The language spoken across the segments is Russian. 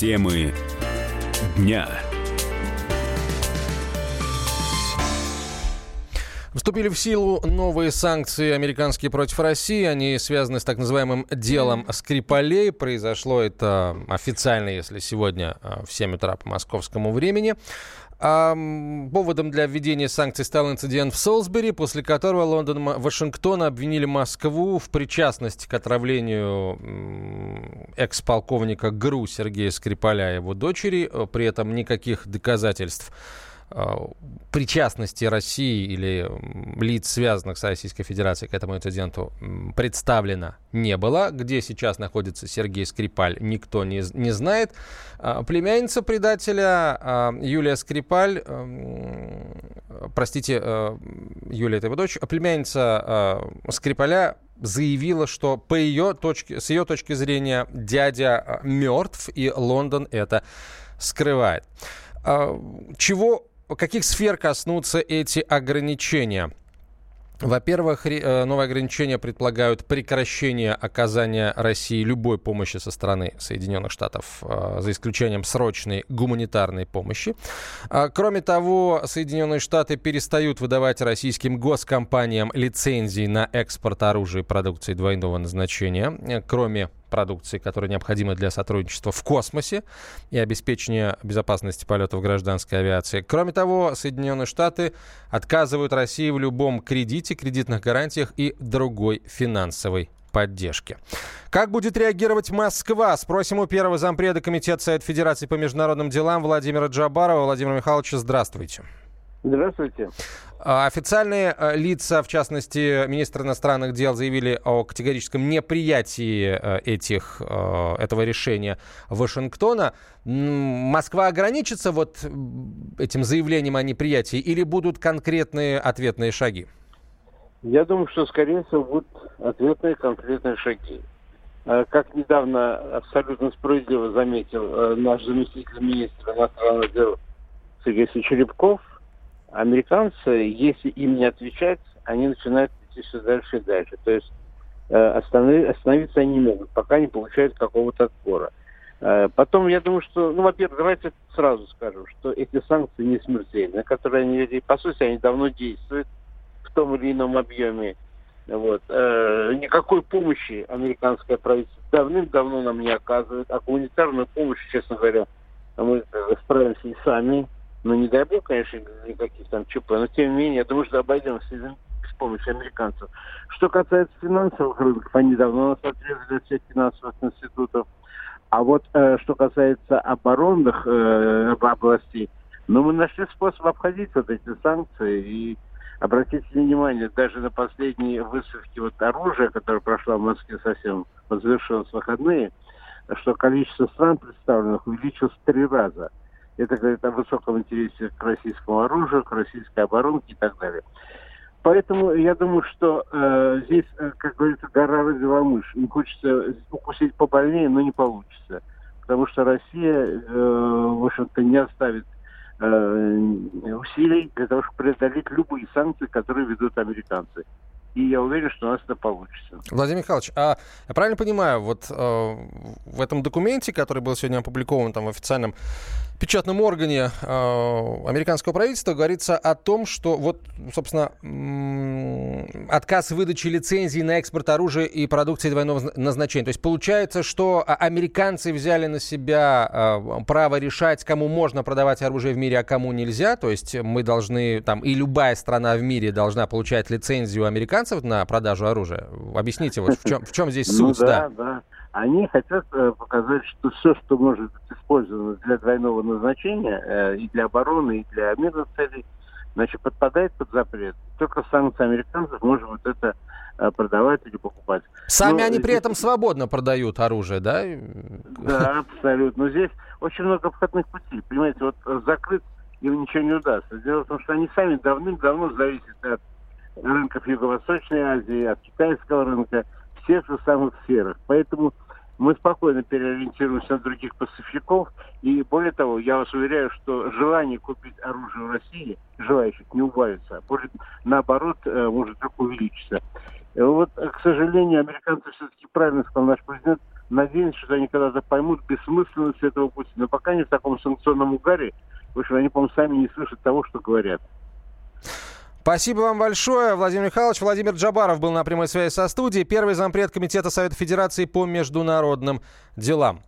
Темы дня. Вступили в силу новые санкции американские против России. Они связаны с так называемым делом Скрипалей. Произошло это официально, если сегодня а, в 7 утра по московскому времени. А поводом для введения санкций стал инцидент в Солсбери, после которого Лондон Вашингтон обвинили Москву в причастности к отравлению экс-полковника ГРУ Сергея Скрипаля и его дочери. При этом никаких доказательств Э, причастности России или лиц, связанных с Российской Федерацией к этому инциденту, представлено не было. Где сейчас находится Сергей Скрипаль, никто не, не знает. А, племянница предателя а, Юлия Скрипаль, простите, э, Юлия это его дочь, племянница э, Скрипаля заявила, что по ее точке, с ее точки зрения дядя мертв, и Лондон это скрывает. Чего каких сфер коснутся эти ограничения? Во-первых, э, новые ограничения предполагают прекращение оказания России любой помощи со стороны Соединенных Штатов, э, за исключением срочной гуманитарной помощи. А, кроме того, Соединенные Штаты перестают выдавать российским госкомпаниям лицензии на экспорт оружия и продукции двойного назначения, э, кроме продукции, которая необходима для сотрудничества в космосе и обеспечения безопасности полетов гражданской авиации. Кроме того, Соединенные Штаты отказывают России в любом кредите, кредитных гарантиях и другой финансовой поддержки. Как будет реагировать Москва? Спросим у первого зампреда Комитета Совет Федерации по международным делам Владимира Джабарова. Владимир Михайлович, здравствуйте. Здравствуйте. А, официальные э, лица, в частности, министр иностранных дел, заявили о категорическом неприятии э, этих, э, этого решения Вашингтона. Москва ограничится вот этим заявлением о неприятии или будут конкретные ответные шаги? Я думаю, что, скорее всего, будут ответные конкретные шаги. Как недавно абсолютно справедливо заметил наш заместитель министра иностранных дел Сергей Черепков, американцы, если им не отвечать, они начинают идти все дальше и дальше. То есть э, останови, остановиться они не могут, пока не получают какого-то отпора. Э, потом, я думаю, что, ну, во-первых, давайте сразу скажем, что эти санкции не смертельные, которые они ввели, по сути, они давно действуют в том или ином объеме. Вот. Э, никакой помощи американское правительство давным-давно нам не оказывает, а гуманитарную помощь, честно говоря, мы справимся и сами. Ну, не дай бог, конечно, никаких там ЧП, но тем не менее, я думаю, что обойдемся с помощью американцев. Что касается финансовых рынков, они давно нас отрезали от всех финансовых институтов. А вот э, что касается оборонных э, областей, ну, мы нашли способ обходить вот эти санкции и обратите внимание, даже на последние выставки вот оружия, которая прошла в Москве совсем, вот завершилась выходные, что количество стран представленных увеличилось в три раза. Это говорит о высоком интересе к российскому оружию, к российской оборонке и так далее. Поэтому я думаю, что э, здесь, э, как говорится, гора родила мышь. Не хочется укусить побольнее, но не получится. Потому что Россия, э, в общем-то, не оставит э, усилий для того, чтобы преодолеть любые санкции, которые ведут американцы. И я уверен, что у нас это получится. Владимир Михайлович, а я правильно понимаю, вот э, в этом документе, который был сегодня опубликован там в официальном печатном органе э, американского правительства говорится о том, что вот, собственно, отказ выдачи лицензий на экспорт оружия и продукции двойного назначения. То есть получается, что а, американцы взяли на себя э, право решать, кому можно продавать оружие в мире, а кому нельзя. То есть мы должны, там, и любая страна в мире должна получать лицензию американцев на продажу оружия. Объясните, вот в чем, в чем здесь ну суть? Ну, да, да. да. Они хотят э, показать, что все, что может быть использовано для двойного назначения, э, и для обороны, и для мирных целей, значит, подпадает под запрет. Только санкции американцев можно вот это э, продавать или покупать. Сами Но, они при этом свободно продают оружие, да? Да, абсолютно. Но здесь очень много обходных путей. Понимаете, вот закрыть им ничего не удастся. Дело в том, что они сами давным-давно зависят от рынков Юго-Восточной Азии, от китайского рынка – тех же самых сферах. Поэтому мы спокойно переориентируемся на других поставщиков. И более того, я вас уверяю, что желание купить оружие в России, желающих не убавится, а может, наоборот, э, может только увеличиться. Вот, к сожалению, американцы все-таки правильно сказал наш президент, Надеюсь, что они когда-то поймут бессмысленность этого пути. Но пока они в таком санкционном угаре, в общем, они, по-моему, сами не слышат того, что говорят. Спасибо вам большое, Владимир Михайлович. Владимир Джабаров был на прямой связи со студией, первый зампред Комитета Совета Федерации по международным делам.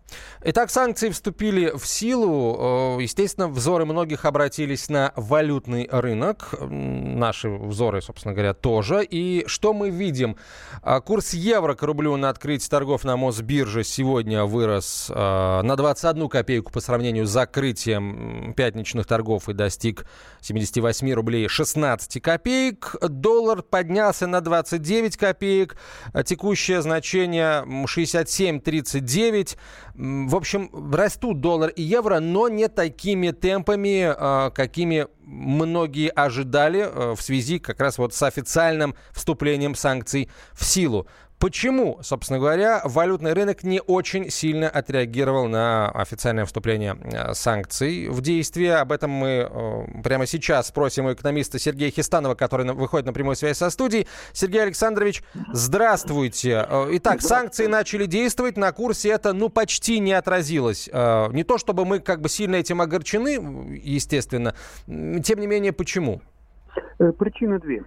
Итак, санкции вступили в силу. Э, естественно, взоры многих обратились на валютный рынок. Наши взоры, собственно говоря, тоже. И что мы видим? А, курс евро к рублю на открытии торгов на Мосбирже сегодня вырос э, на 21 копейку по сравнению с закрытием пятничных торгов и достиг 78 рублей 16 копеек. Доллар поднялся на 29 копеек. Текущее значение 67,39. В общем, растут доллар и евро, но не такими темпами, а, какими многие ожидали а, в связи как раз вот с официальным вступлением санкций в силу. Почему, собственно говоря, валютный рынок не очень сильно отреагировал на официальное вступление э, санкций в действие? Об этом мы э, прямо сейчас спросим у экономиста Сергея Хистанова, который выходит на прямую связь со студией. Сергей Александрович, здравствуйте. Э, итак, санкции начали действовать, на курсе это ну почти не отразилось. Не то чтобы мы как бы сильно этим огорчены, естественно, тем не менее, почему? Причины две.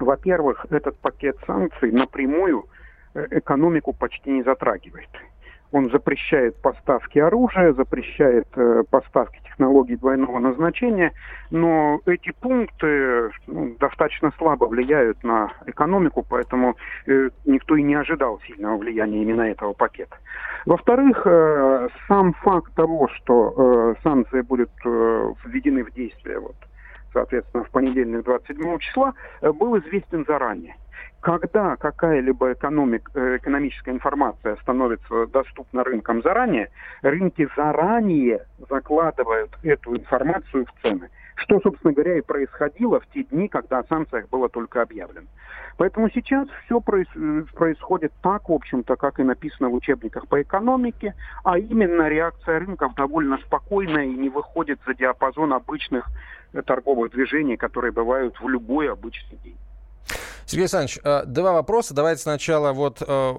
Во-первых, этот пакет санкций напрямую э, экономику почти не затрагивает. Он запрещает поставки оружия, запрещает э, поставки технологий двойного назначения, но эти пункты ну, достаточно слабо влияют на экономику, поэтому э, никто и не ожидал сильного влияния именно этого пакета. Во-вторых, э, сам факт того, что э, санкции будут э, введены в действие вот, соответственно, в понедельник 27 числа, э, был известен заранее. Когда какая-либо экономик, э, экономическая информация становится доступна рынкам заранее, рынки заранее закладывают эту информацию в цены. Что, собственно говоря, и происходило в те дни, когда о санкциях было только объявлено. Поэтому сейчас все происходит так, в общем-то, как и написано в учебниках по экономике, а именно реакция рынков довольно спокойная и не выходит за диапазон обычных торговых движений, которые бывают в любой обычный день. Сергей Александрович, э, два вопроса. Давайте сначала вот э,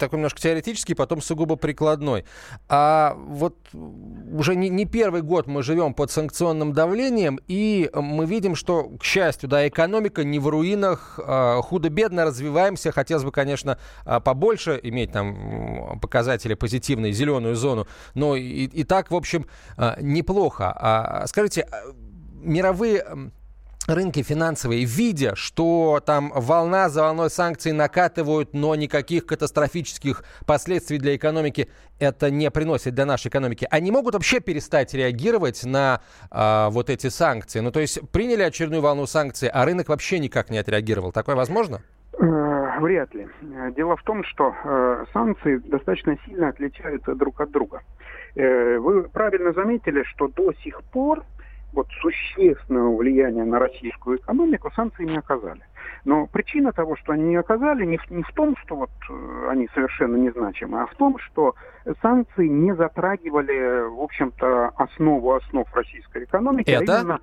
такой немножко теоретический, потом сугубо прикладной. А вот уже не, не первый год мы живем под санкционным давлением, и мы видим, что, к счастью, да, экономика не в руинах, а, худо-бедно развиваемся. Хотелось бы, конечно, а, побольше иметь там показатели позитивные, зеленую зону, но и, и так, в общем, а, неплохо. Скажите, мировые рынки финансовые, видя, что там волна за волной санкций накатывают, но никаких катастрофических последствий для экономики это не приносит для нашей экономики, они могут вообще перестать реагировать на э, вот эти санкции? Ну, то есть приняли очередную волну санкций, а рынок вообще никак не отреагировал. Такое возможно? Э, вряд ли. Дело в том, что э, санкции достаточно сильно отличаются друг от друга. Э, вы правильно заметили, что до сих пор вот существенного влияния на российскую экономику санкции не оказали. Но причина того, что они не оказали, не в, не в том, что вот э, они совершенно незначимы, а в том, что санкции не затрагивали, в общем-то, основу основ российской экономики, а Это? а именно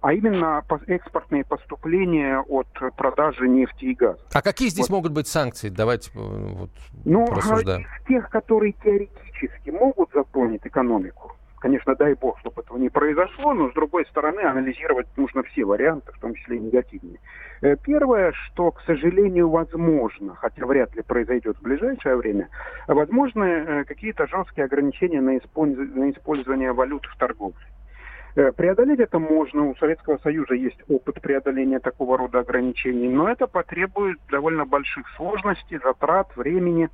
а именно экспортные поступления от продажи нефти и газа. А какие здесь вот. могут быть санкции? Давайте э, вот, ну, из тех, которые теоретически могут заполнить экономику, Конечно, дай бог, чтобы этого не произошло, но с другой стороны анализировать нужно все варианты, в том числе и негативные. Э, первое, что, к сожалению, возможно, хотя вряд ли произойдет в ближайшее время, возможны э, какие-то жесткие ограничения на, на использование валют в торговле. Э, преодолеть это можно, у Советского Союза есть опыт преодоления такого рода ограничений, но это потребует довольно больших сложностей, затрат, времени.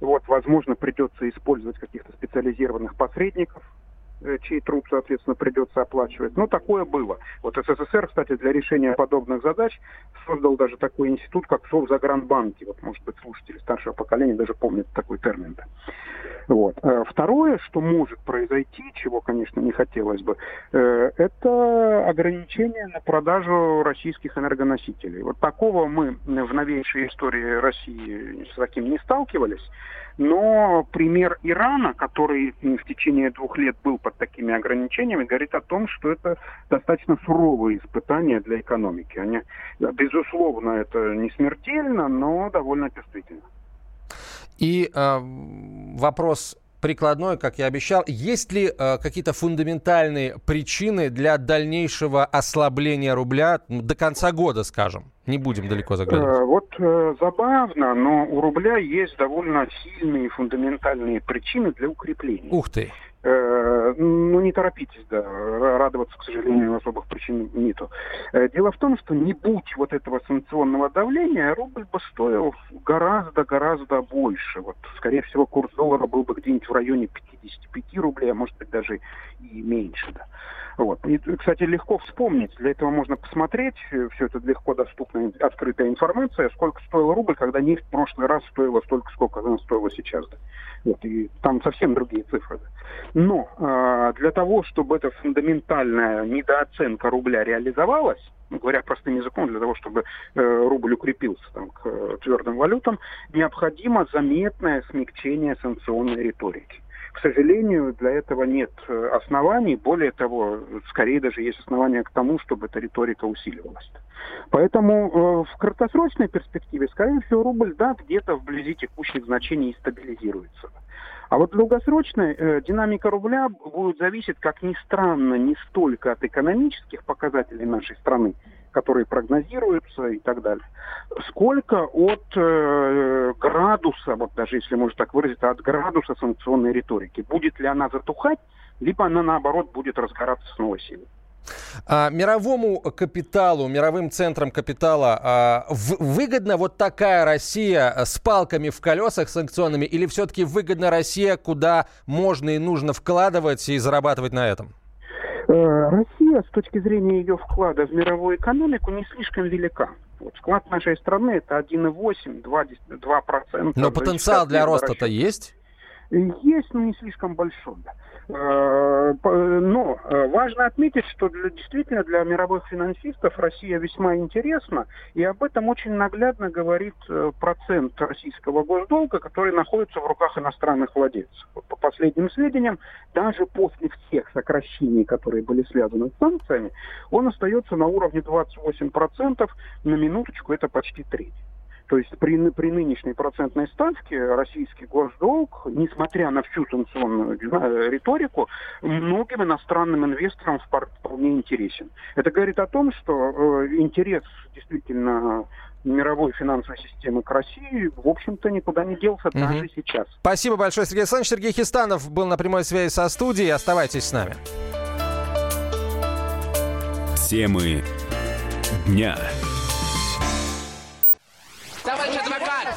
Вот, возможно, придется использовать каких-то специализированных посредников, чей труд, соответственно, придется оплачивать. Но такое было. Вот СССР, кстати, для решения подобных задач создал даже такой институт, как Совзагранбанки. Вот, может быть, слушатели старшего поколения даже помнят такой термин. Вот. Э, второе, что может произойти, чего, конечно, не хотелось бы, э, это ограничение на продажу российских энергоносителей. Вот такого мы в новейшей истории России с таким не сталкивались. Но пример Ирана, который в течение двух лет был под такими ограничениями, говорит о том, что это достаточно суровые испытания для экономики. Они, безусловно, это не смертельно, но довольно чувствительно. И э, вопрос прикладной, как я обещал. Есть ли э, какие-то фундаментальные причины для дальнейшего ослабления рубля до конца года, скажем? Не будем далеко заглядывать. Э, вот э, забавно, но у рубля есть довольно сильные фундаментальные причины для укрепления. Ух ты. Э, ну, не торопитесь, да, радоваться, к сожалению, особых причин нету. Э, дело в том, что не будь вот этого санкционного давления, рубль бы стоил гораздо-гораздо больше. Вот, скорее всего, курс доллара был бы где-нибудь в районе 55 рублей, а может быть даже и меньше, да. Вот. И, кстати, легко вспомнить. Для этого можно посмотреть. Э, Все это легко доступная, открытая информация. Сколько стоил рубль, когда нефть в прошлый раз стоила столько, сколько она стоила сейчас. Да. Вот. И там совсем другие цифры. Да. Но э, для того, чтобы эта фундаментальная недооценка рубля реализовалась, ну, говоря простым языком, для того, чтобы э, рубль укрепился там, к э, твердым валютам, необходимо заметное смягчение санкционной риторики. К сожалению, для этого нет э, оснований. Более того, скорее даже есть основания к тому, чтобы эта риторика усиливалась. Поэтому э, в краткосрочной перспективе, скорее всего, рубль, да, где-то вблизи текущих значений стабилизируется. А вот долгосрочная э, динамика рубля будет зависеть, как ни странно, не столько от экономических показателей нашей страны, которые прогнозируются и так далее, сколько от э, градуса, вот даже если можно так выразиться, от градуса санкционной риторики. Будет ли она затухать, либо она, наоборот, будет разгораться с новой силой. А, мировому капиталу, мировым центрам капитала а, в, выгодна вот такая Россия с палками в колесах санкционными или все-таки выгодна Россия, куда можно и нужно вкладывать и зарабатывать на этом? Э, Россия с точки зрения ее вклада в мировую экономику не слишком велика. Вот вклад нашей страны это 1,8-2%. 2%. Но потенциал для роста-то есть? Есть, но не слишком большой. Но э, важно отметить, что для, действительно для мировых финансистов Россия весьма интересна, и об этом очень наглядно говорит э, процент российского госдолга, который находится в руках иностранных владельцев. По последним сведениям, даже после всех сокращений, которые были связаны с санкциями, он остается на уровне 28%, на минуточку это почти треть. То есть при, при нынешней процентной ставке российский госдолг, несмотря на всю санкционную риторику, многим иностранным инвесторам вполне интересен. Это говорит о том, что э, интерес действительно мировой финансовой системы к России, в общем-то, никуда не делся угу. даже сейчас. Спасибо большое, Сергей Александрович. Сергей Хистанов был на прямой связи со студией. Оставайтесь с нами. Темы дня.